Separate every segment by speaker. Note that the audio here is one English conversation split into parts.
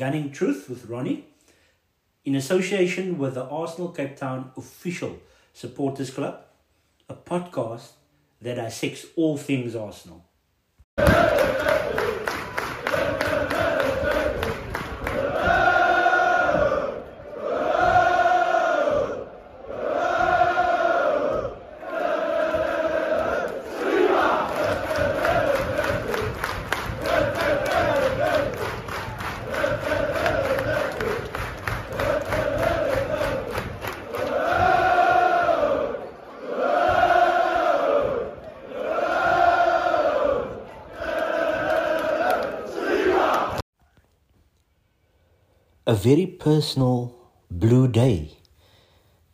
Speaker 1: Gunning Truth with Ronnie in association with the Arsenal Cape Town official supporters club, a podcast that dissects all things Arsenal. A very personal blue day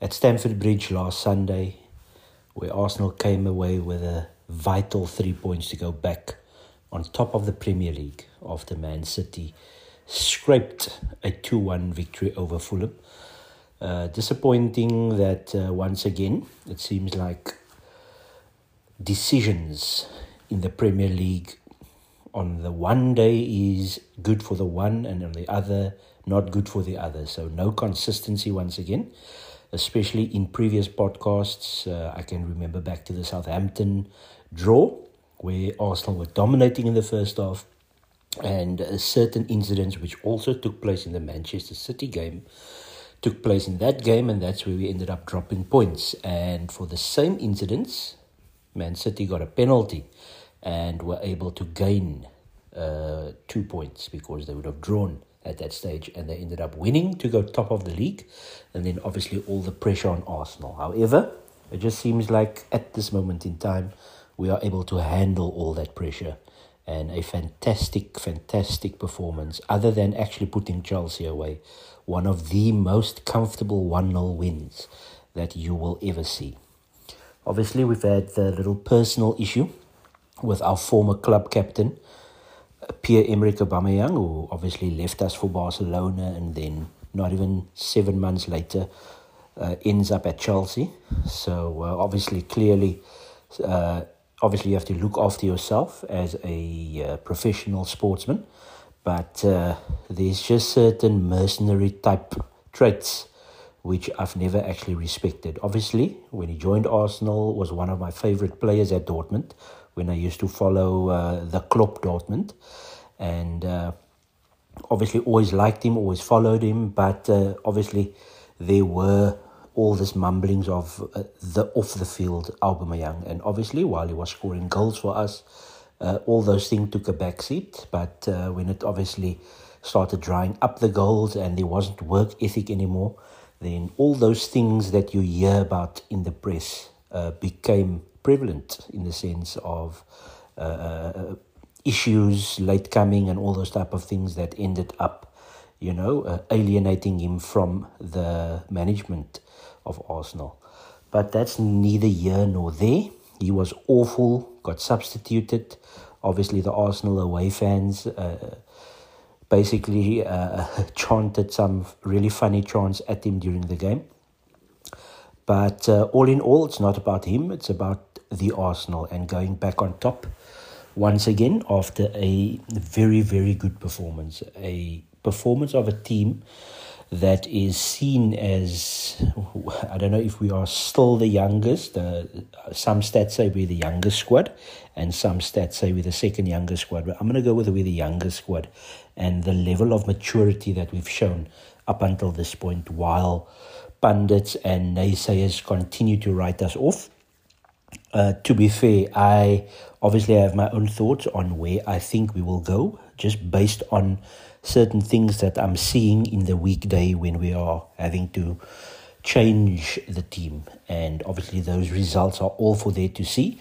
Speaker 1: at Stamford Bridge last Sunday, where Arsenal came away with a vital three points to go back on top of the Premier League after Man City scraped a 2 1 victory over Fulham. Uh, disappointing that uh, once again it seems like decisions in the Premier League on the one day is good for the one and on the other not good for the other. So, no consistency once again, especially in previous podcasts. Uh, I can remember back to the Southampton draw where Arsenal were dominating in the first half, and certain incidents which also took place in the Manchester City game took place in that game, and that's where we ended up dropping points. And for the same incidents, Man City got a penalty and were able to gain uh, two points because they would have drawn at that stage, and they ended up winning to go top of the league, and then obviously all the pressure on Arsenal. However, it just seems like at this moment in time, we are able to handle all that pressure and a fantastic, fantastic performance, other than actually putting Chelsea away. One of the most comfortable 1 0 wins that you will ever see. Obviously, we've had the little personal issue with our former club captain, Pierre-Emerick Aubameyang, who obviously left us for Barcelona and then not even seven months later uh, ends up at Chelsea. So uh, obviously, clearly, uh, obviously you have to look after yourself as a uh, professional sportsman. But uh, there's just certain mercenary type traits which I've never actually respected. Obviously, when he joined Arsenal, was one of my favorite players at Dortmund when I used to follow uh, the Klopp Dortmund, and uh, obviously always liked him, always followed him. But uh, obviously there were all this mumblings of uh, the off the field Aubameyang, and obviously while he was scoring goals for us, uh, all those things took a backseat. But uh, when it obviously started drying up the goals and there wasn't work ethic anymore, then all those things that you hear about in the press became prevalent in the sense of uh, issues, late coming, and all those type of things that ended up, you know, uh, alienating him from the management of Arsenal. But that's neither here nor there. He was awful, got substituted. Obviously, the Arsenal away fans uh, basically uh, chanted some really funny chants at him during the game. But uh, all in all, it's not about him, it's about the Arsenal and going back on top once again after a very, very good performance. A performance of a team that is seen as I don't know if we are still the youngest. Uh, some stats say we're the youngest squad, and some stats say we're the second youngest squad. But I'm going to go with we're the youngest squad, and the level of maturity that we've shown up until this point, while pundits and naysayers continue to write us off. Uh, to be fair, I obviously have my own thoughts on where I think we will go, just based on certain things that I'm seeing in the weekday when we are having to change the team. And obviously, those results are all for there to see.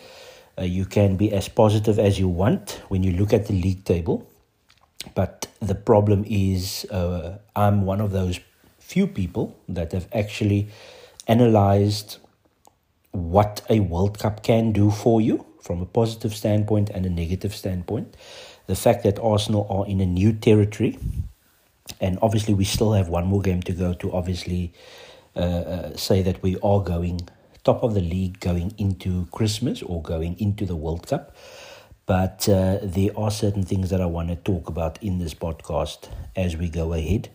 Speaker 1: Uh, you can be as positive as you want when you look at the league table. But the problem is, uh, I'm one of those few people that have actually analyzed what a World Cup can do for you from a positive standpoint and a negative standpoint. The fact that Arsenal are in a new territory, and obviously we still have one more game to go to obviously uh, uh, say that we are going top of the league going into Christmas or going into the World Cup. But uh, there are certain things that I want to talk about in this podcast as we go ahead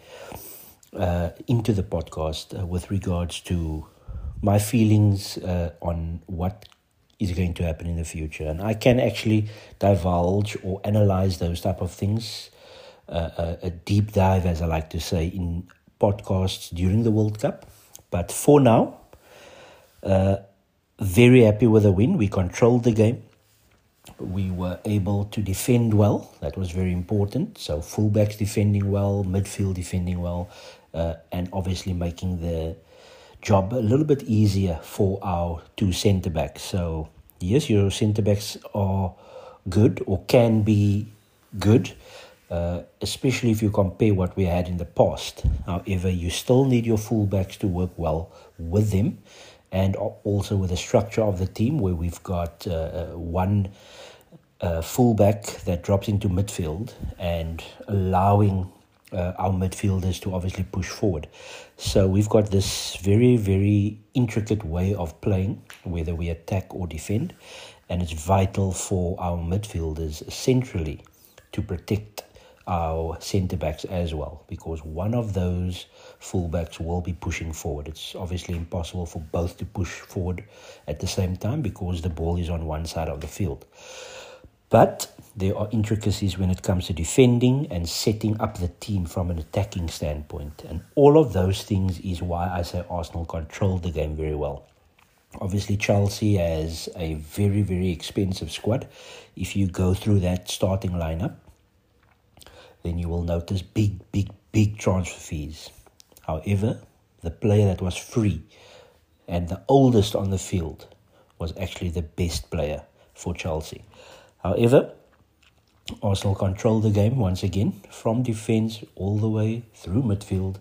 Speaker 1: uh, into the podcast uh, with regards to my feelings uh, on what is going to happen in the future. And I can actually divulge or analyze those type of things, uh, a, a deep dive, as I like to say, in podcasts during the World Cup. But for now, uh, very happy with the win. We controlled the game. We were able to defend well. That was very important. So fullbacks defending well, midfield defending well, uh, and obviously making the job a little bit easier for our two centre backs. So yes, your centre backs are good or can be good. Uh, especially if you compare what we had in the past. However, you still need your fullbacks to work well with them and also with the structure of the team where we've got uh, uh, one uh, fullback that drops into midfield and allowing uh, our midfielders to obviously push forward. So we've got this very, very intricate way of playing, whether we attack or defend, and it's vital for our midfielders centrally to protect our centre backs as well because one of those fullbacks will be pushing forward. It's obviously impossible for both to push forward at the same time because the ball is on one side of the field. But there are intricacies when it comes to defending and setting up the team from an attacking standpoint. And all of those things is why I say Arsenal controlled the game very well. Obviously, Chelsea has a very, very expensive squad. If you go through that starting lineup, then you will notice big, big, big transfer fees. However, the player that was free and the oldest on the field was actually the best player for Chelsea. However, Arsenal controlled the game once again from defence all the way through midfield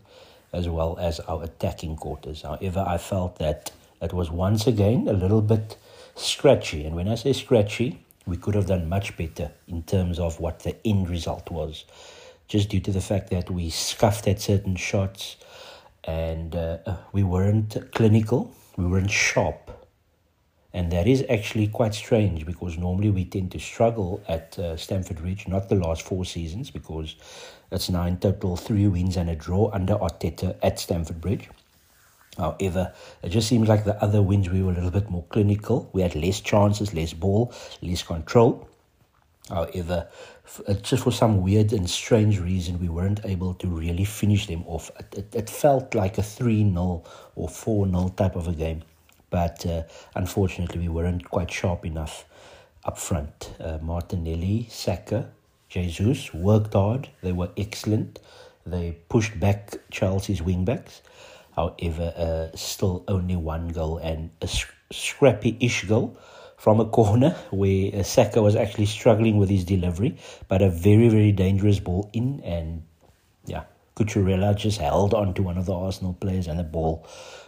Speaker 1: as well as our attacking quarters. However, I felt that it was once again a little bit scratchy. And when I say scratchy, we could have done much better in terms of what the end result was, just due to the fact that we scuffed at certain shots and uh, we weren't clinical, we weren't sharp. And that is actually quite strange because normally we tend to struggle at uh, Stamford Bridge, not the last four seasons, because it's nine total, three wins and a draw under Arteta at Stamford Bridge. However, it just seems like the other wins we were a little bit more clinical. We had less chances, less ball, less control. However, uh, just for some weird and strange reason, we weren't able to really finish them off. It, it, it felt like a 3 0 or 4 0 type of a game. But uh, unfortunately, we weren't quite sharp enough up front. Uh, Martinelli, Saka, Jesus worked hard. They were excellent. They pushed back Chelsea's wingbacks. However, uh, still only one goal and a scrappy-ish goal from a corner where uh, Saka was actually struggling with his delivery, but a very, very dangerous ball in and yeah, Cucurella just held on to one of the Arsenal players and the ball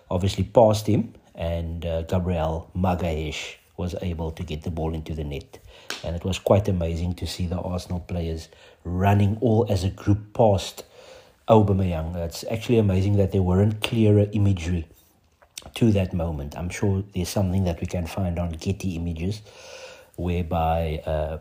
Speaker 1: obviously passed him and uh, Gabriel Magalhaes was able to get the ball into the net. And it was quite amazing to see the Arsenal players running all as a group past Aubameyang. It's actually amazing that there weren't clearer imagery to that moment. I'm sure there's something that we can find on Getty Images, whereby uh,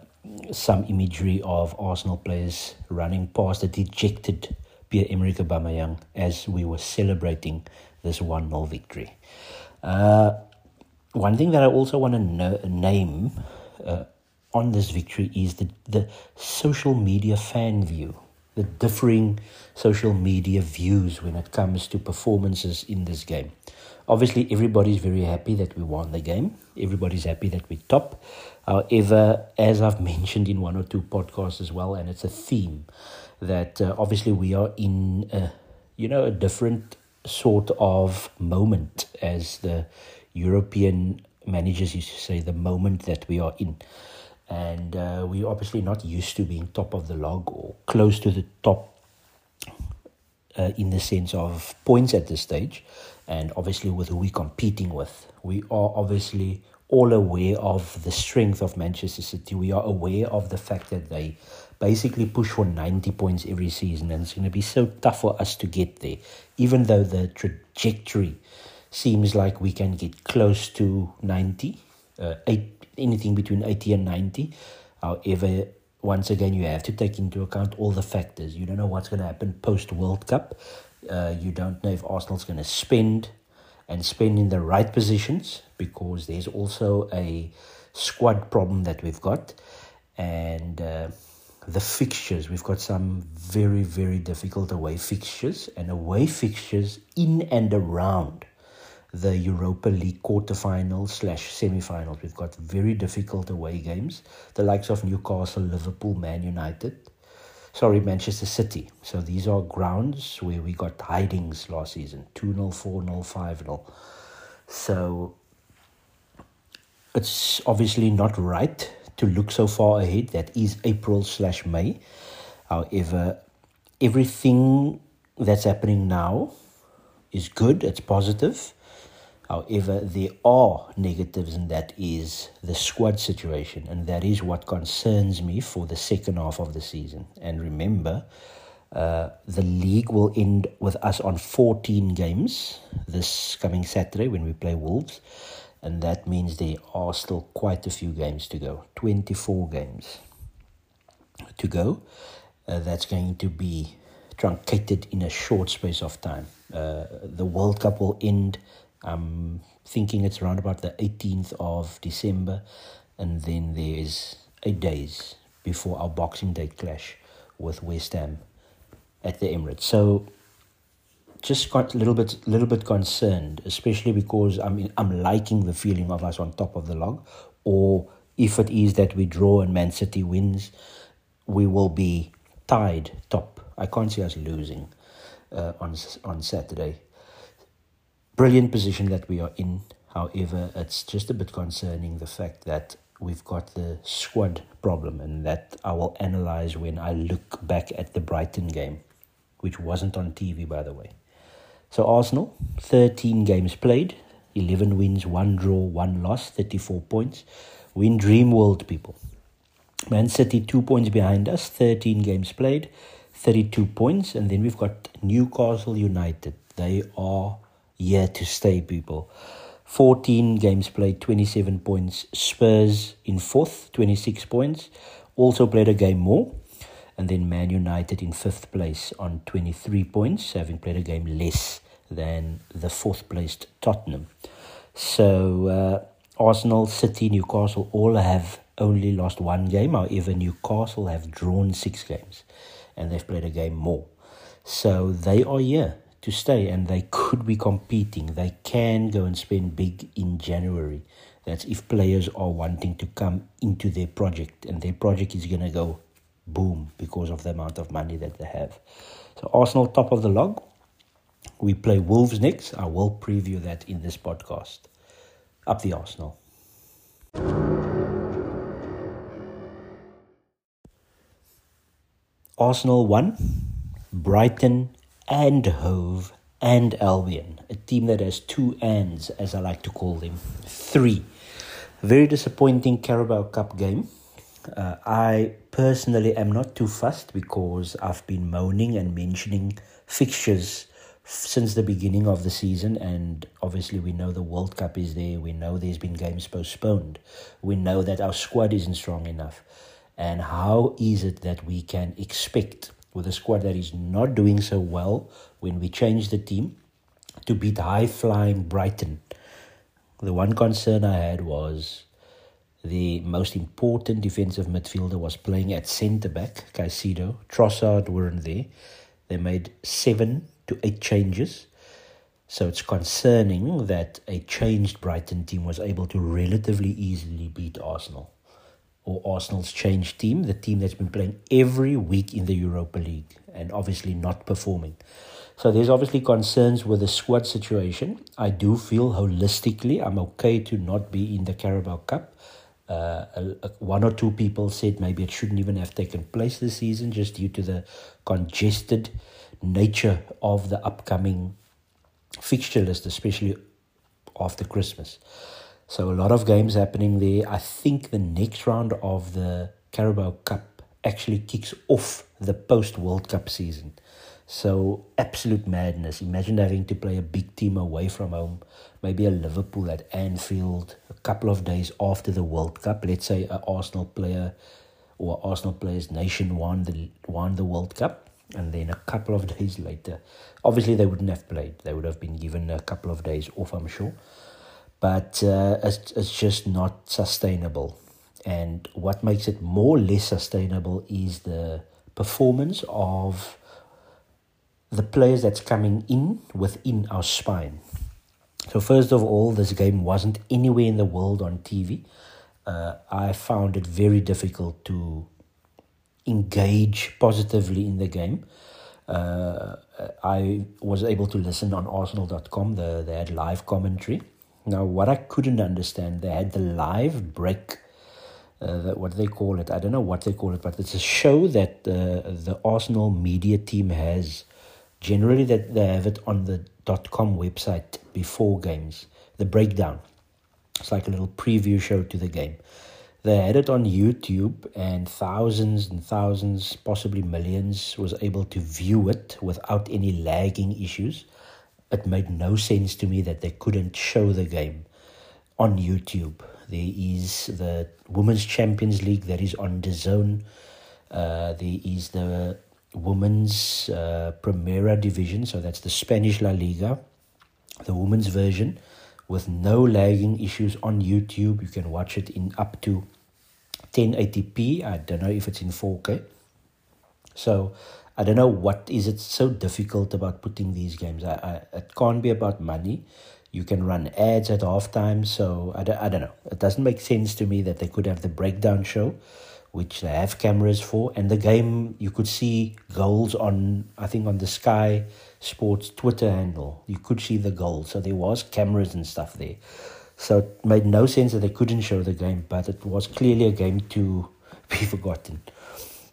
Speaker 1: some imagery of Arsenal players running past a dejected Pierre-Emerick Aubameyang as we were celebrating this 1-0 victory. Uh, one thing that I also want to name uh, on this victory is the, the social media fan view the differing social media views when it comes to performances in this game. Obviously, everybody's very happy that we won the game. Everybody's happy that we top. However, as I've mentioned in one or two podcasts as well, and it's a theme that uh, obviously we are in, a, you know, a different sort of moment as the European managers used to say, the moment that we are in and uh, we're obviously not used to being top of the log or close to the top uh, in the sense of points at this stage, and obviously with who we're competing with. We are obviously all aware of the strength of Manchester City. We are aware of the fact that they basically push for 90 points every season, and it's going to be so tough for us to get there, even though the trajectory seems like we can get close to 90, uh, eight, anything between 80 and 90. However, once again, you have to take into account all the factors. You don't know what's going to happen post World Cup. Uh, you don't know if Arsenal's going to spend and spend in the right positions because there's also a squad problem that we've got. And uh, the fixtures, we've got some very, very difficult away fixtures and away fixtures in and around the Europa League quarterfinals slash semi-finals. We've got very difficult away games, the likes of Newcastle, Liverpool, Man United, sorry, Manchester City. So these are grounds where we got hidings last season 2 0, 4 0, 5 0. So it's obviously not right to look so far ahead. That is April slash May. However, everything that's happening now is good, it's positive. However, there are negatives, and that is the squad situation, and that is what concerns me for the second half of the season. And remember, uh, the league will end with us on 14 games this coming Saturday when we play Wolves, and that means there are still quite a few games to go 24 games to go. Uh, that's going to be truncated in a short space of time. Uh, the World Cup will end I'm thinking it's around about the 18th of December, and then there is eight days before our Boxing Day clash with West Ham at the Emirates. So just got a little bit little bit concerned, especially because I'm in, I'm liking the feeling of us on top of the log, or if it is that we draw and Man City wins, we will be tied top. I can't see us losing uh, on on Saturday brilliant position that we are in. However, it's just a bit concerning the fact that we've got the squad problem, and that I will analyze when I look back at the Brighton game, which wasn't on TV, by the way. So, Arsenal, 13 games played, 11 wins, 1 draw, 1 loss, 34 points. We in dream world, people. Man City, 2 points behind us, 13 games played, 32 points. And then we've got Newcastle United. They are here to stay, people. 14 games played, 27 points. Spurs in fourth, 26 points. Also played a game more. And then Man United in fifth place on 23 points, having played a game less than the fourth placed Tottenham. So uh, Arsenal, City, Newcastle all have only lost one game. However, Newcastle have drawn six games and they've played a game more. So they are here to stay and they could be competing. They can go and spend big in January. That's if players are wanting to come into their project and their project is going to go boom because of the amount of money that they have. So, Arsenal top of the log. We play Wolves next. I will preview that in this podcast. Up the Arsenal. Arsenal 1, Brighton and Hove and Albion, a team that has two ands, as I like to call them. Three. Very disappointing Carabao Cup game. Uh, I personally am not too fussed because I've been moaning and mentioning fixtures since the beginning of the season, and obviously we know the World Cup is there. We know there's been games postponed. We know that our squad isn't strong enough. And how is it that we can expect with a squad that is not doing so well when we change the team to beat high flying Brighton. The one concern I had was the most important defensive midfielder was playing at centre back, Caicedo. Trossard weren't there. They made seven to eight changes. So it's concerning that a changed Brighton team was able to relatively easily beat Arsenal or Arsenal's changed team, the team that's been playing every week in the Europa League and obviously not performing. So there's obviously concerns with the squad situation. I do feel holistically I'm okay to not be in the Carabao Cup. Uh, one or two people said maybe it shouldn't even have taken place this season just due to the congested nature of the upcoming fixture list, especially after Christmas. So a lot of games happening there. I think the next round of the Carabao Cup actually kicks off the post World Cup season. So, absolute madness. Imagine having to play a big team away from home, maybe a Liverpool at Anfield, couple of days after the World Cup. Let's say an Arsenal player or Arsenal players nation won the, won the World Cup. And then a couple of days later, obviously they wouldn't have played. They would have been given a couple of days off, I'm sure. But uh, it's, it's just not sustainable. And what makes it more or less sustainable is the performance of the players that's coming in within our spine. So, first of all, this game wasn't anywhere in the world on TV. Uh, I found it very difficult to engage positively in the game. Uh, I was able to listen on Arsenal.com, the, they had live commentary. Now, what I couldn't understand, they had the live break uh, what they call it. I don't know what they call it, but it's a show that uh, the Arsenal media team has. Generally, that they have it on the .com website before games. The breakdown. It's like a little preview show to the game. They had it on YouTube, and thousands and thousands, possibly millions, was able to view it without any lagging issues. It made no sense to me that they couldn't show the game on YouTube. There is the Women's Champions League that is on DAZN. Uh, there is the Women's uh, Primera Division, so that's the Spanish La Liga, the women's version with no lagging issues on YouTube. You can watch it in up to 1080p. I don't know if it's in 4K. So I don't know what is it so difficult about putting these games. I, I it can't be about money. You can run ads at halftime. So I don't, I don't know. It doesn't make sense to me that they could have the breakdown show, which they have cameras for. And the game, you could see goals on, I think, on the Sky Sports Twitter handle. You could see the goals. So there was cameras and stuff there. So it made no sense that they couldn't show the game, but it was clearly a game to be forgotten.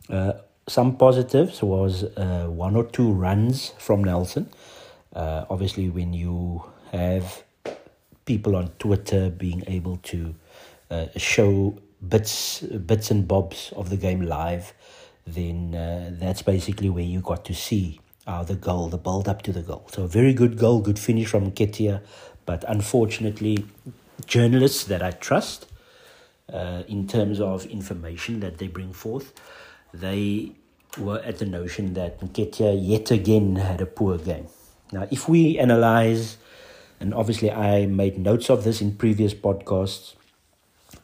Speaker 1: Uh, some positives was uh, one or two runs from Nelson. Uh, obviously, when you have people on Twitter being able to uh, show bits bits and bobs of the game live, then uh, that's basically where you got to see uh, the goal, the build up to the goal. So very good goal, good finish from Nketiah, but unfortunately, journalists that I trust uh, in terms of information that they bring forth, they were at the notion that Nketiah yet again had a poor game. Now, if we analyze and obviously, I made notes of this in previous podcasts.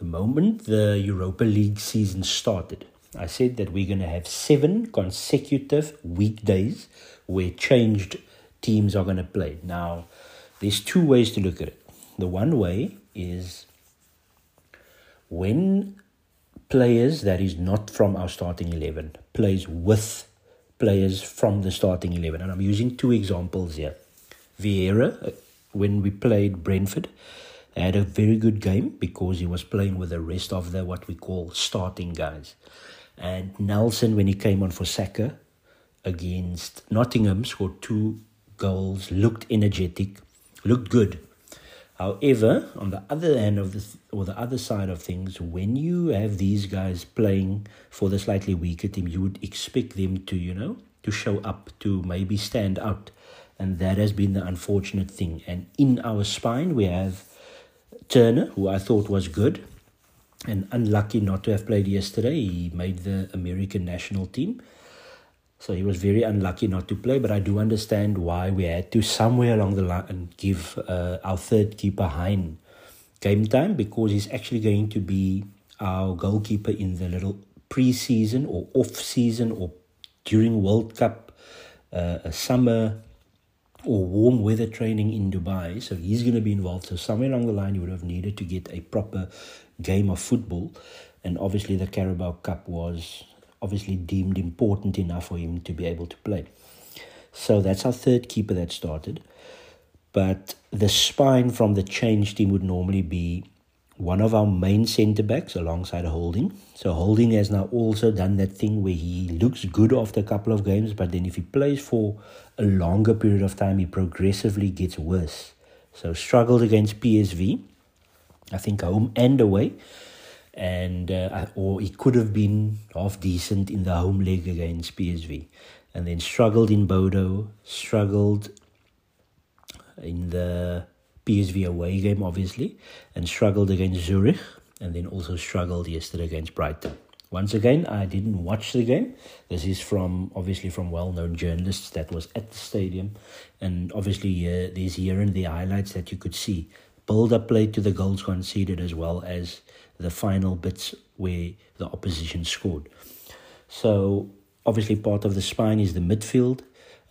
Speaker 1: The moment the Europa League season started, I said that we're going to have seven consecutive weekdays where changed teams are going to play. Now, there's two ways to look at it. The one way is when players that is not from our starting 11 plays with players from the starting 11. And I'm using two examples here. Vieira, when we played Brentford. Had a very good game because he was playing with the rest of the what we call starting guys. And Nelson, when he came on for Saka against Nottingham, scored two goals, looked energetic, looked good. However, on the other end of the or the other side of things, when you have these guys playing for the slightly weaker team, you would expect them to, you know, to show up, to maybe stand out. And that has been the unfortunate thing. And in our spine, we have Turner, who I thought was good and unlucky not to have played yesterday. He made the American national team. So he was very unlucky not to play, but I do understand why we had to somewhere along the line give uh, our third keeper Hein game time because he's actually going to be our goalkeeper in the little pre-season or off-season or during World Cup uh, summer or warm weather training in Dubai. So he's going to be involved. So somewhere along the line, you would have needed to get a proper game of football. And obviously, the Carabao Cup was obviously deemed important enough for him to be able to play. So that's our third keeper that started. But the spine from the change team would normally be one of our main centre backs alongside Holding. So Holding has now also done that thing where he looks good after a couple of games, but then if he plays for a longer period of time, he progressively gets worse. So struggled against PSV, I think home and away, and uh, or he could have been half decent in the home leg against PSV. and then struggled in Bodo, struggled in the PSV away game, obviously, and struggled against Zurich, and then also struggled yesterday against Brighton. Once again, I didn't watch the game. This is from obviously from well-known journalists that was at the stadium, and obviously uh, there's here and the highlights that you could see. Build-up play to the goals conceded as well as the final bits where the opposition scored. So obviously part of the spine is the midfield.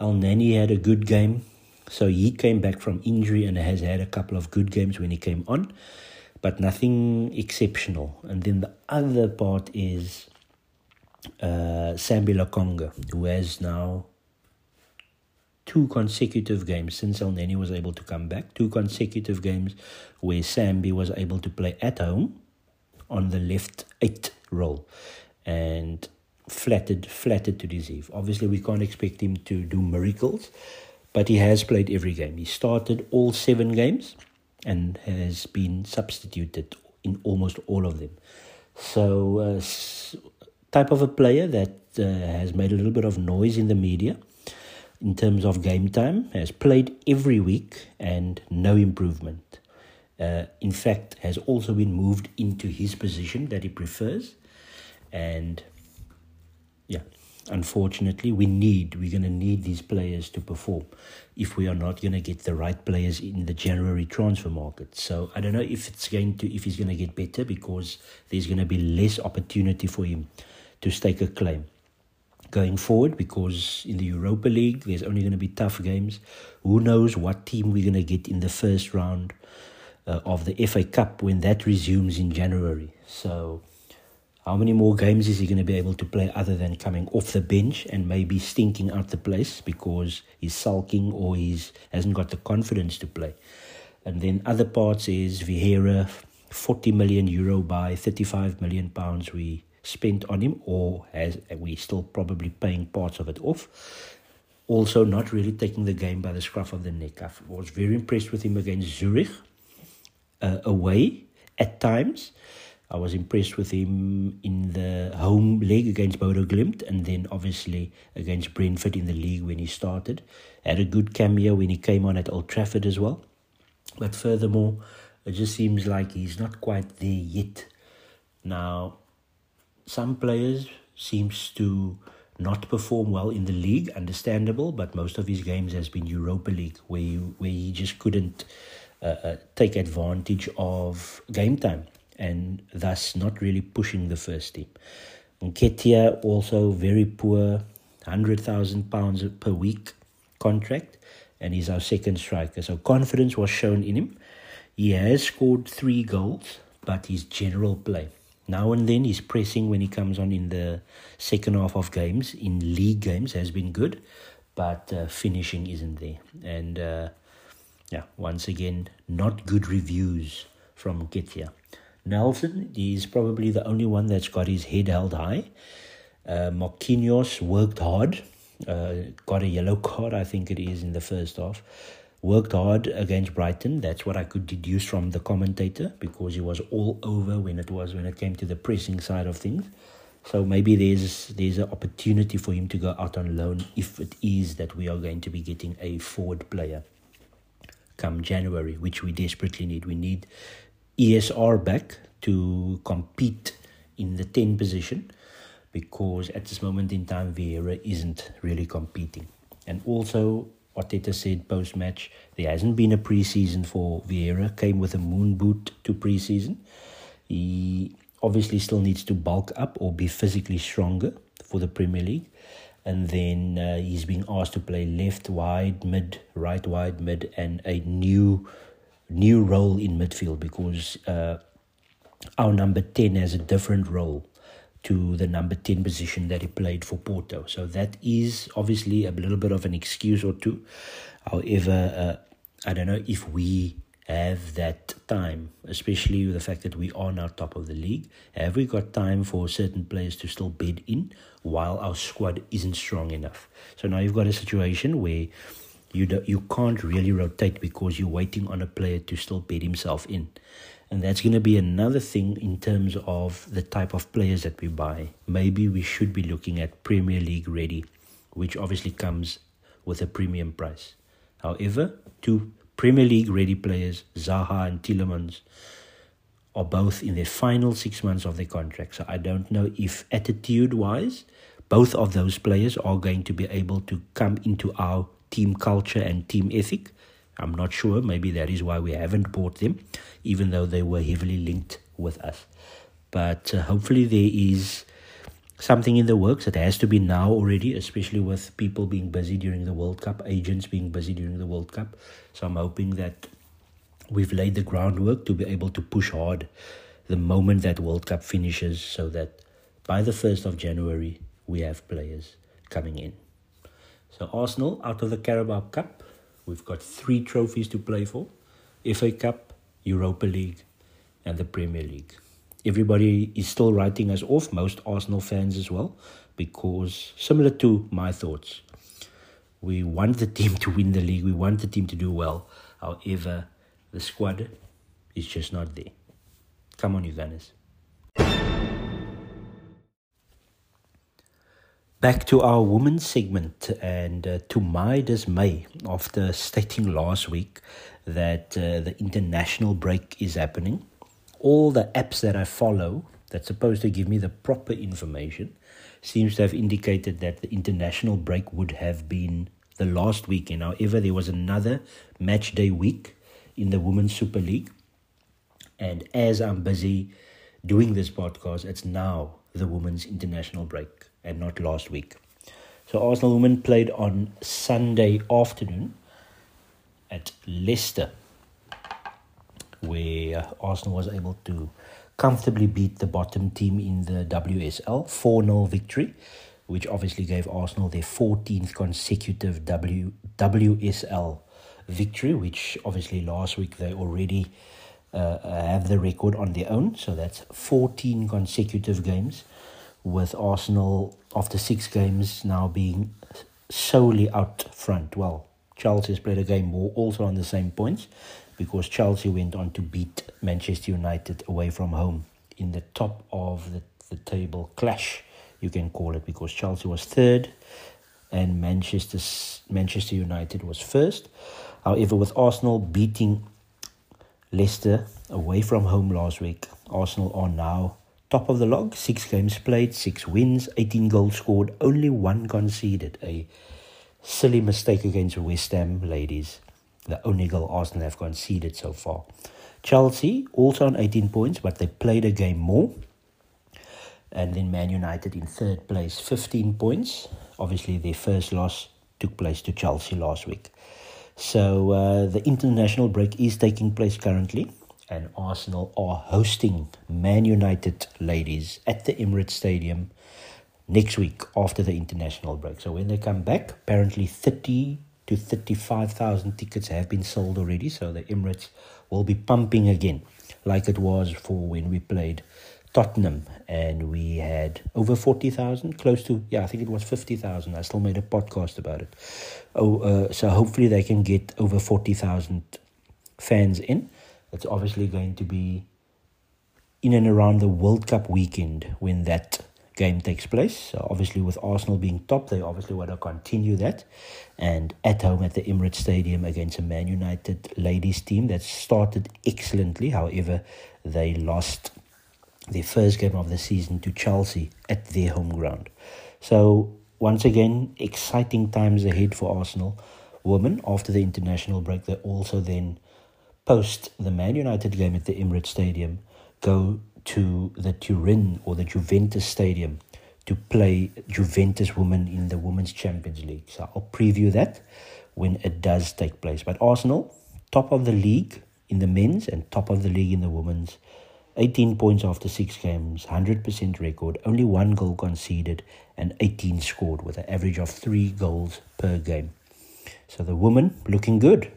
Speaker 1: Elneny had a good game, so he came back from injury and has had a couple of good games when he came on but nothing exceptional. And then the other part is uh, Sambi Lokonga, who has now two consecutive games since El Elneny was able to come back, two consecutive games where Sambi was able to play at home on the left eight role and flattered flattered to deceive. Obviously we can't expect him to do miracles, but he has played every game. He started all seven games and has been substituted in almost all of them. So, uh, type of a player that uh, has made a little bit of noise in the media in terms of game time, has played every week and no improvement. Uh, in fact, has also been moved into his position that he prefers. And yeah, unfortunately, we need, we're going to need these players to perform if we are not going to get the right players in the January transfer market. So I don't know if it's going to if he's going to get better because there's going to be less opportunity for him to stake a claim going forward because in the Europa League there's only going to be tough games. Who knows what team we're going to get in the first round uh, of the FA Cup when that resumes in January. So how many more games is he going to be able to play other than coming off the bench and maybe stinking out the place because he's sulking or he's hasn't got the confidence to play? And then other parts is Vieira, 40 million euro by 35 million pounds we spent on him, or as we still probably paying parts of it off. Also, not really taking the game by the scruff of the neck. I was very impressed with him against Zurich uh, away at times I was impressed with him in the home leg against Bodo Glimt and then obviously against Brentford in the league when he started. Had a good cameo when he came on at Old Trafford as well. But furthermore, it just seems like he's not quite there yet. Now, some players seems to not perform well in the league, understandable, but most of his games has been Europa League where he, where he just couldn't uh, uh, take advantage of game time and thus not really pushing the first team. Nketiah also very poor, hundred thousand pounds per week contract, and he's our second striker. So confidence was shown in him. He has scored three goals, but his general play. Now and then his pressing when he comes on in the second half of games, in league games, has been good, but uh, finishing isn't there. And uh, yeah, once again, not good reviews from Nketiah. Nelson, he's probably the only one that's got his head held high. Uh, Marquinhos worked hard, uh, got a yellow card, I think it is, in the first half. Worked hard against Brighton. That's what I could deduce from the commentator because he was all over when it was when it came to the pressing side of things. So maybe there's there's an opportunity for him to go out on loan if it is that we are going to be getting a forward player come January, which we desperately need. We need ESR back to compete in the 10 position because at this moment in time Vieira isn't really competing. And also Arteta said post match there hasn't been a preseason for Vieira, came with a moon boot to preseason. He obviously still needs to bulk up or be physically stronger for the Premier League. And then uh, he's being asked to play left wide, mid, right wide, mid, and a new new role in midfield because uh, our number 10 has a different role to the number 10 position that he played for Porto. So that is obviously a little bit of an excuse or two. However, uh, I don't know if we have that time, especially with the fact that we are now top of the league. Have we got time for certain players to still bid in while our squad isn't strong enough? So now you've got a situation where you do, you can't really rotate because you're waiting on a player to still bed himself in. And that's going to be another thing in terms of the type of players that we buy. Maybe we should be looking at Premier League ready which obviously comes with a premium price. However, two Premier League ready players, Zaha and Tielemans, are both in their final six months of their contract. So I don't know if attitude wise, both of those players are going to be able to come into our team culture and team ethic. I'm not sure. Maybe that is why we haven't bought them, even though they were heavily linked with us. But uh, hopefully, there is something in the works. It has to be now already, especially with people being busy during the World Cup, agents being busy during the World Cup. So I'm hoping that we've laid the groundwork to be able to push hard the moment that World Cup finishes so that by the 1st of January we have players coming in. So Arsenal out of the Carabao Cup, we've got three trophies to play for. FA Cup, Europa League and the Premier League. Everybody is still writing us off, most Arsenal fans as well, because similar to my thoughts, we want the team to win the league, we want the team to do well. However, the squad is just not there. Come on, you Gunners. Back to our women's segment, and uh, to my dismay, after stating last week that uh, the international break is happening, all the apps that I follow that's supposed to give me the proper information seems to have indicated that the international break would have been the last weekend. However, there was another match day week in the Women's Super League. And as I'm busy doing this podcast, it's now the Women's International break and not last week. So Arsenal women played on Sunday afternoon at Leicester, where Arsenal was able to comfortably beat the bottom team in the WSL 4 0 victory, which obviously gave Arsenal their 14th consecutive w, WSL victory, which obviously last week they already uh, have the record on their own. So that's 14 consecutive games, with Arsenal after six games now being solely out front. Well, Chelsea has played a game more, also on the same points, because Chelsea went on to beat Manchester United away from home in the top of the, the table clash, you can call it, because Chelsea was third and Manchester Manchester United was first. However, with Arsenal beating Leicester away from home last week, Arsenal are now top of the log. Six games played, six wins, 18 goals scored, only one conceded. A silly mistake against West Ham, ladies. The only goal Arsenal have conceded so far. Chelsea also on 18 points, but they played a game more. And then Man United in third place, 15 points. Obviously, their first loss took place to Chelsea last week. So uh, the international break is taking place currently, and Arsenal are hosting Man United ladies at the Emirates Stadium next week after the international break. So when they come back, apparently 30 to 35,000 tickets have been sold already. So the Emirates will be pumping again, like it was for when we played Tottenham and we had over 40,000, close to, yeah, I think it was 50,000. I still made a podcast about it. Oh, uh, so hopefully they can get over 40,000 fans in. It's obviously going to be in and around the World Cup weekend when that game takes place. So obviously with Arsenal being top, they obviously want to continue that. And at home at the Emirates Stadium against a Man United ladies team that started excellently. However, they lost their first game of the season to Chelsea at their home ground. So, once again, exciting times ahead for Arsenal women after the international break. They also then, post the Man United game at the Emirates Stadium, go to the Turin or the Juventus Stadium to play Juventus women in the Women's Champions League. So, I'll preview that when it does take place. But Arsenal, top of the league in the men's and top of the league in the women's 18 points after six games, 100% record, only one goal conceded, and 18 scored with an average of three goals per game. So the women looking good.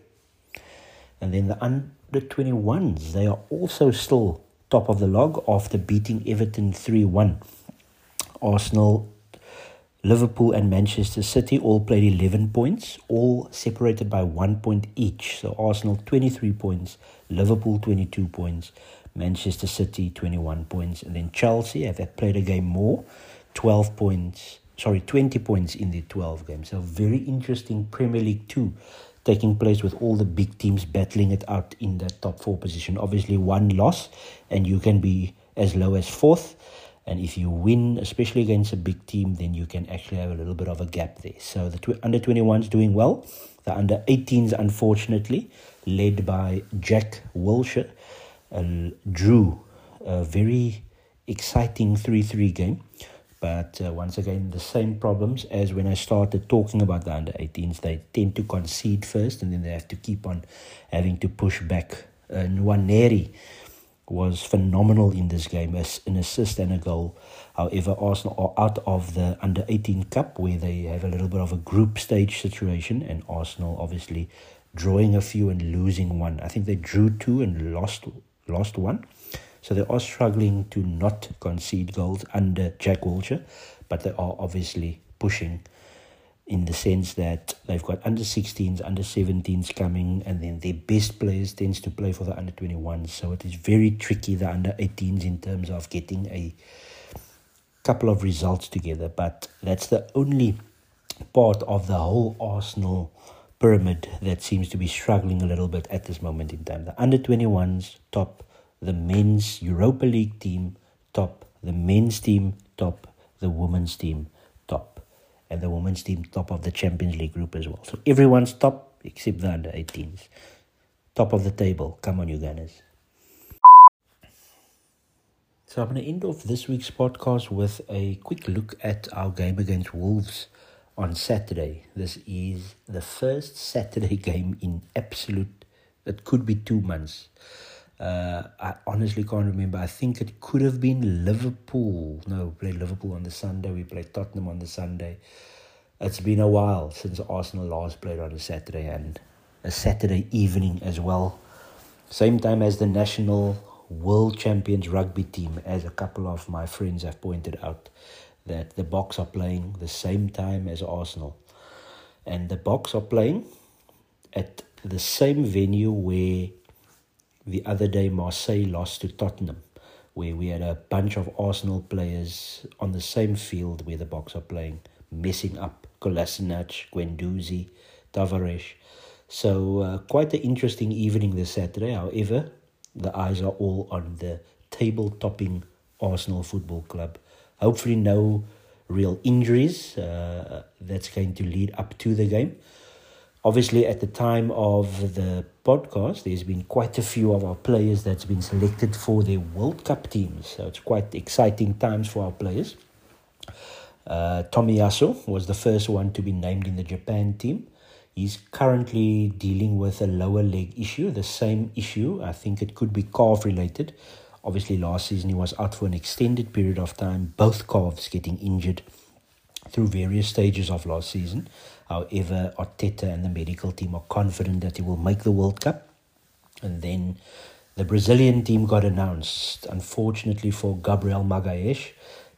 Speaker 1: And then the under 21s, they are also still top of the log after beating Everton 3 1. Arsenal, Liverpool, and Manchester City all played 11 points, all separated by one point each. So Arsenal 23 points, Liverpool 22 points. Manchester City 21 points, and then Chelsea have played a game more, 12 points sorry, 20 points in the 12 games. So very interesting Premier League 2 taking place with all the big teams battling it out in that top four position. Obviously, one loss, and you can be as low as fourth. And if you win, especially against a big team, then you can actually have a little bit of a gap there. So the tw- under 21s doing well. The under 18s, unfortunately, led by Jack Wilshere, uh, drew a very exciting 3 3 game. But uh, once again, the same problems as when I started talking about the under 18s. They tend to concede first and then they have to keep on having to push back. Uh, Nwaneri was phenomenal in this game as an assist and a goal. However, Arsenal are out of the under 18 cup where they have a little bit of a group stage situation, and Arsenal obviously drawing a few and losing one. I think they drew two and lost lost one. So they are struggling to not concede goals under Jack Wilshere, but they are obviously pushing in the sense that they've got under 16s, under 17s coming, and then their best players tends to play for the under 21s. So it is very tricky, the under 18s, in terms of getting a couple of results together. But that's the only part of the whole Arsenal pyramid that seems to be struggling a little bit at this moment in time. The under 21s top the men's Europa League team top, the men's team top, the women's team top, and the women's team top of the Champions League group as well. So everyone's top except the under 18s. Top of the table. Come on, you Gunners. So I'm going to end off this week's podcast with a quick look at our game against Wolves on Saturday. This is the first Saturday game in absolute, it could be two months. Uh, I honestly can't remember. I think it could have been Liverpool. No, we played Liverpool on the Sunday. We played Tottenham on the Sunday. It's been a while since Arsenal last played on a Saturday and a Saturday evening as well. Same time as the national world champions rugby team, as a couple of my friends have pointed out, that the Boks are playing the same time as Arsenal. And the Boks are playing at the same venue where the other day Marseille lost to Tottenham, where we had a bunch of Arsenal players on the same field where the Boks are playing, messing up Kolasinac, Guendouzi, Tavares. So uh, quite an interesting evening this Saturday. However, the eyes are all on the table-topping Arsenal Football Club. Hopefully, no real injuries. Uh, that's going to lead up to the game. Obviously, at the time of the podcast, there's been quite a few of our players that's been selected for their World Cup teams. So it's quite exciting times for our players. Uh, Tomiyasu was the first one to be named in the Japan team. He's currently dealing with a lower leg issue, the same issue. I think it could be calf related. Obviously, last season he was out for an extended period of time, both calves getting injured through various stages of last season. However, Arteta and the medical team are confident that he will make the World Cup. And then the Brazilian team got announced. Unfortunately for Gabriel Magalhães,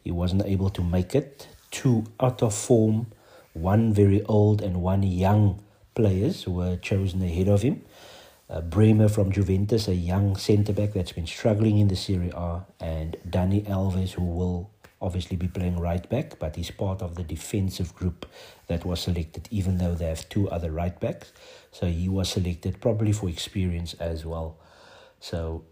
Speaker 1: he wasn't able to make it. Two out of form, one very old and one young players were chosen ahead of him. Uh, Bremer from Juventus, a young centre back that's been struggling in the Serie A, and Dani Alves, who will obviously be playing right back, but he's part of the defensive group that was selected, even though they have two other right backs. So he was selected probably for experience as well. So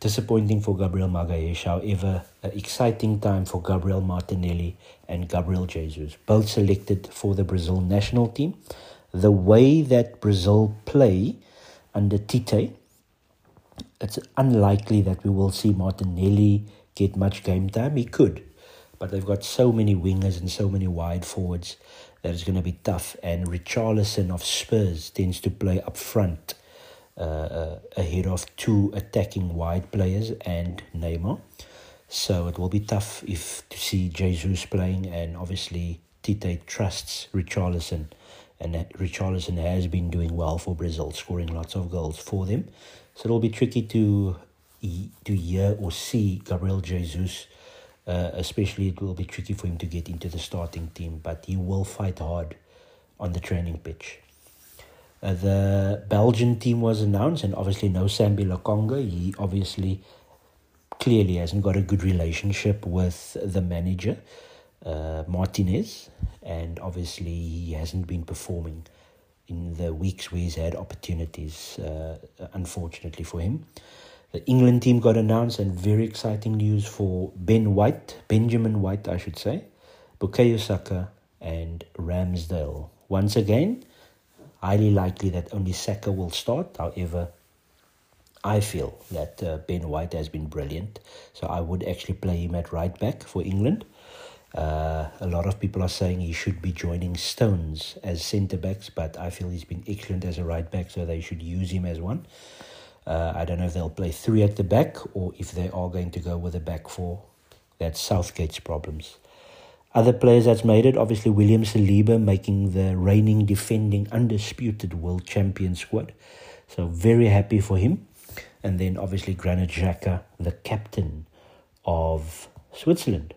Speaker 1: disappointing for Gabriel Magalhães, however, an exciting time for Gabriel Martinelli and Gabriel Jesus, both selected for the Brazil national team. The way that Brazil play under Tite, it's unlikely that we will see Martinelli get much game time. He could, but they've got so many wingers and so many wide forwards that it's going to be tough. And Richarlison of Spurs tends to play up front uh, uh, ahead of two attacking wide players and Neymar. So it will be tough if to see Jesus playing, and obviously Tite trusts Richarlison, and Richarlison has been doing well for Brazil, scoring lots of goals for them. So it'll be tricky to to hear or see Gabriel Jesus uh, especially, it will be tricky for him to get into the starting team, but he will fight hard on the training pitch. Uh, the Belgian team was announced, and obviously, no Sambi Lokonga. He obviously clearly hasn't got a good relationship with the manager. uh, Martinez, and obviously he hasn't been performing in the weeks where he's had opportunities, uh, unfortunately for him. The England team got announced, and very exciting news for Ben White, Benjamin White, I should say, Bukayo Saka, and Ramsdale. Once again, highly likely that only Saka will start. However, I feel that uh, Ben White has been brilliant, so I would actually play him at right back for England. Uh, a lot of people are saying he should be joining Stones as centre backs, but I feel he's been excellent as a right back, so they should use him as one. Uh, I don't know if they'll play three at the back or if they are going to go with a back four. That's Southgate's problems. Other players that's made it, obviously William Saliba making the reigning, defending, undisputed world champion squad. So very happy for him. And then obviously Granit Xhaka, the captain of Switzerland.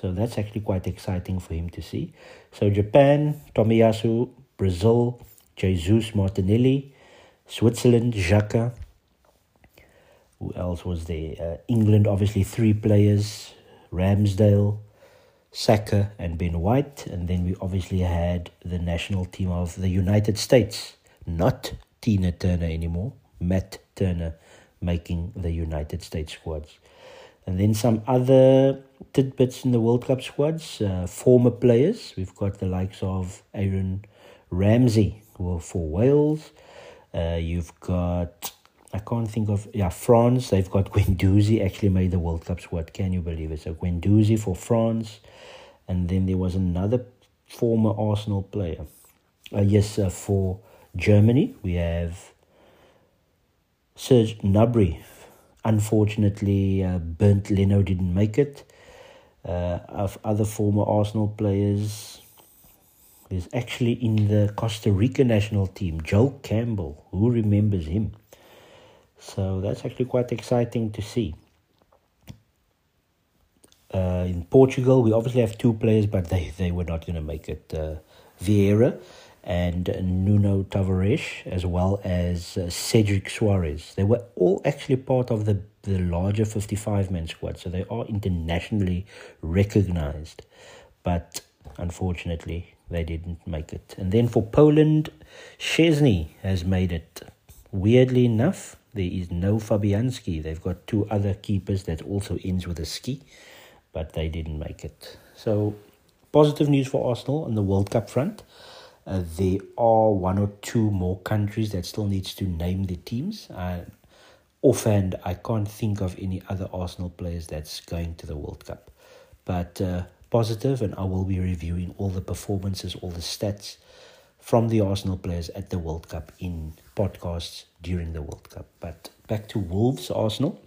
Speaker 1: So that's actually quite exciting for him to see. So Japan, Tomiyasu, Brazil, Jesus Martinelli, Switzerland, Xhaka. Who else was there? Uh, England, obviously three players, Ramsdale, Saka and Ben White. And then we obviously had the national team of the United States, not Tina Turner anymore, Matt Turner making the United States squads. And then some other tidbits in the World Cup squads, uh, former players. We've got the likes of Aaron Ramsey who for Wales. Uh, you've got, I can't think of, yeah, France. They've got Guendouzi actually made the World Cup squad. Can you believe it? So Guendouzi for France. And then there was another former Arsenal player. Uh, yes, uh, for Germany, we have Serge Gnabry Unfortunately, uh, Bernd Leno didn't make it. Uh, of other former Arsenal players, there's actually in the Costa Rica national team, Joel Campbell. Who remembers him? So that's actually quite exciting to see. Uh, in Portugal, we obviously have two players, but they, they were not going to make it. Uh, Vieira and Nuno Tavares, as well as uh, Cedric Soares. They were all actually part of the, the larger 55 man squad, so they are internationally recognized. But unfortunately, they didn't make it. And then for Poland, Szczesny has made it. Weirdly enough, there is no Fabianski. They've got two other keepers that also ends with a ski, but they didn't make it. So, positive news for Arsenal on the World Cup front. Uh, there are one or two more countries that still needs to name their teams. Uh, offhand, I can't think of any other Arsenal players that's going to the World Cup. But uh, positive, and I will be reviewing all the performances, all the stats from the Arsenal players at the World Cup in podcasts during the World Cup. But back to Wolves, Arsenal.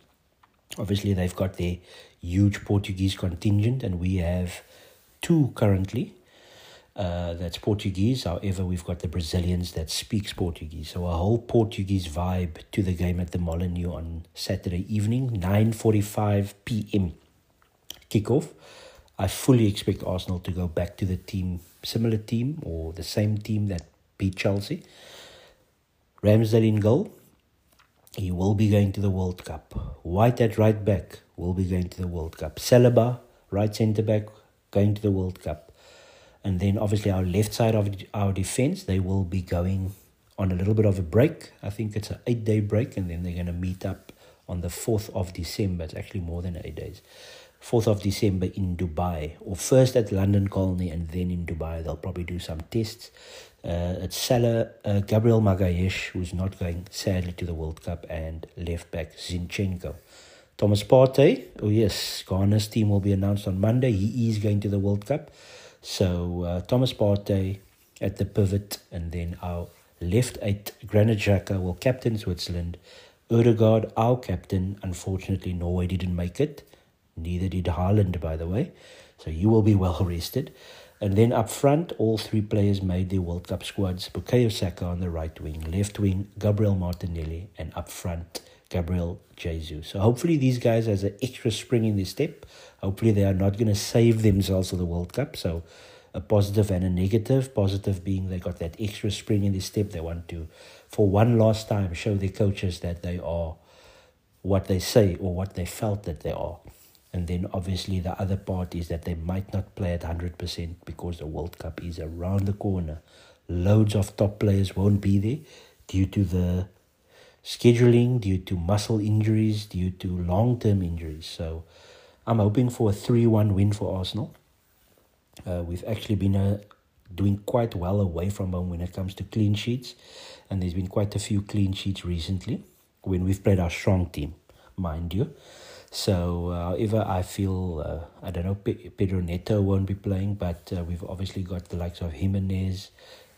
Speaker 1: Obviously, they've got their huge Portuguese contingent, and we have two currently uh, that's Portuguese. However, we've got the Brazilians that speaks Portuguese. So a whole Portuguese vibe to the game at the Molineux on Saturday evening, 9.45 p.m. kickoff. I fully expect Arsenal to go back to the team, similar team or the same team that beat Chelsea. Ramsdale in goal. He will be going to the World Cup. White at right back will be going to the World Cup. Saliba, right centre back, going to the World Cup. And then obviously our left side of our defense, they will be going on a little bit of a break. I think it's an eight day break, and then they're going to meet up on the 4th of December. It's actually more than eight days. 4th of December in Dubai, or first at London Colney and then in Dubai. They'll probably do some tests. Uh, it's Salah, uh, Gabriel Magalhaes, who's not going sadly to the World Cup, and left back Zinchenko. Thomas Partey, oh yes, Ghana's team will be announced on Monday. He is going to the World Cup. So uh, Thomas Partey at the pivot, and then our left eight, Granit Xhaka will captain Switzerland. Odegaard, our captain, unfortunately Norway didn't make it. Neither did Haaland, by the way. So you will be well rested. And then up front, all three players made their World Cup squads. Bukayo Saka on the right wing, left wing, Gabriel Martinelli, and up front, Gabriel Jesus. So hopefully these guys has an extra spring in their step. Hopefully they are not going to save themselves for the World Cup. So a positive and a negative. Positive being they got that extra spring in their step. They want to, for one last time, show their coaches that they are what they say or what they felt that they are. And then obviously the other part is that they might not play at 100% because the World Cup is around the corner. Loads of top players won't be there due to the scheduling, due to muscle injuries, due to long term injuries. So I'm hoping for a 3 1 win for Arsenal. Uh, we've actually been uh, doing quite well away from home when it comes to clean sheets, and there's been quite a few clean sheets recently when we've played our strong team, mind you. So, uh, however, I feel, uh, I don't know, Pedro Neto won't be playing, but uh, we've obviously got the likes of Jimenez.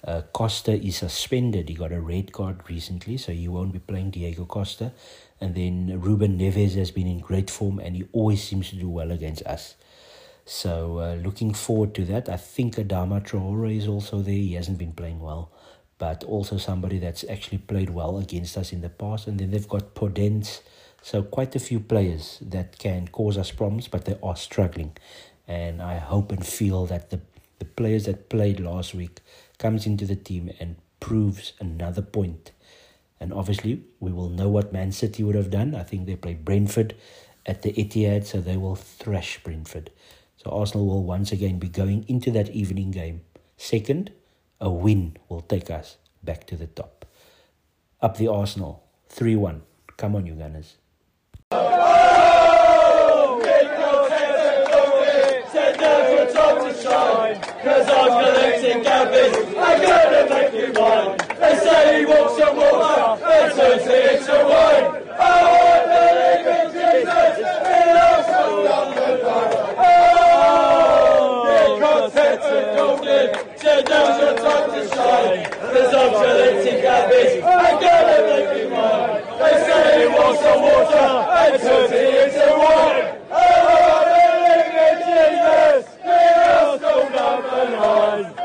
Speaker 1: Uh, Costa is suspended. He got a red card recently, so he won't be playing Diego Costa. And then Ruben Neves has been in great form and he always seems to do well against us. So, uh, looking forward to that. I think Adama Traore is also there. He hasn't been playing well, but also somebody that's actually played well against us in the past. And then they've got Podence so quite a few players that can cause us problems, but they are struggling. And I hope and feel that the, the players that played last week comes into the team and proves another point. And obviously, we will know what Man City would have done. I think they played Brentford at the Etihad, so they will thrash Brentford. So Arsenal will once again be going into that evening game. Second, a win will take us back to the top. Up the Arsenal, 3 1. Come on, you Gunners. God's collecting gabbies. They're going to make you mine. They say he walks on water and turns it into wine. Oh, I believe in Jesus. He loves all on the line. Oh, yeah, content and golden. So now's your time to shine. There's no collecting gabbies. They're going to make you
Speaker 2: mine. They say he walks on water and turns it into wine. Lord.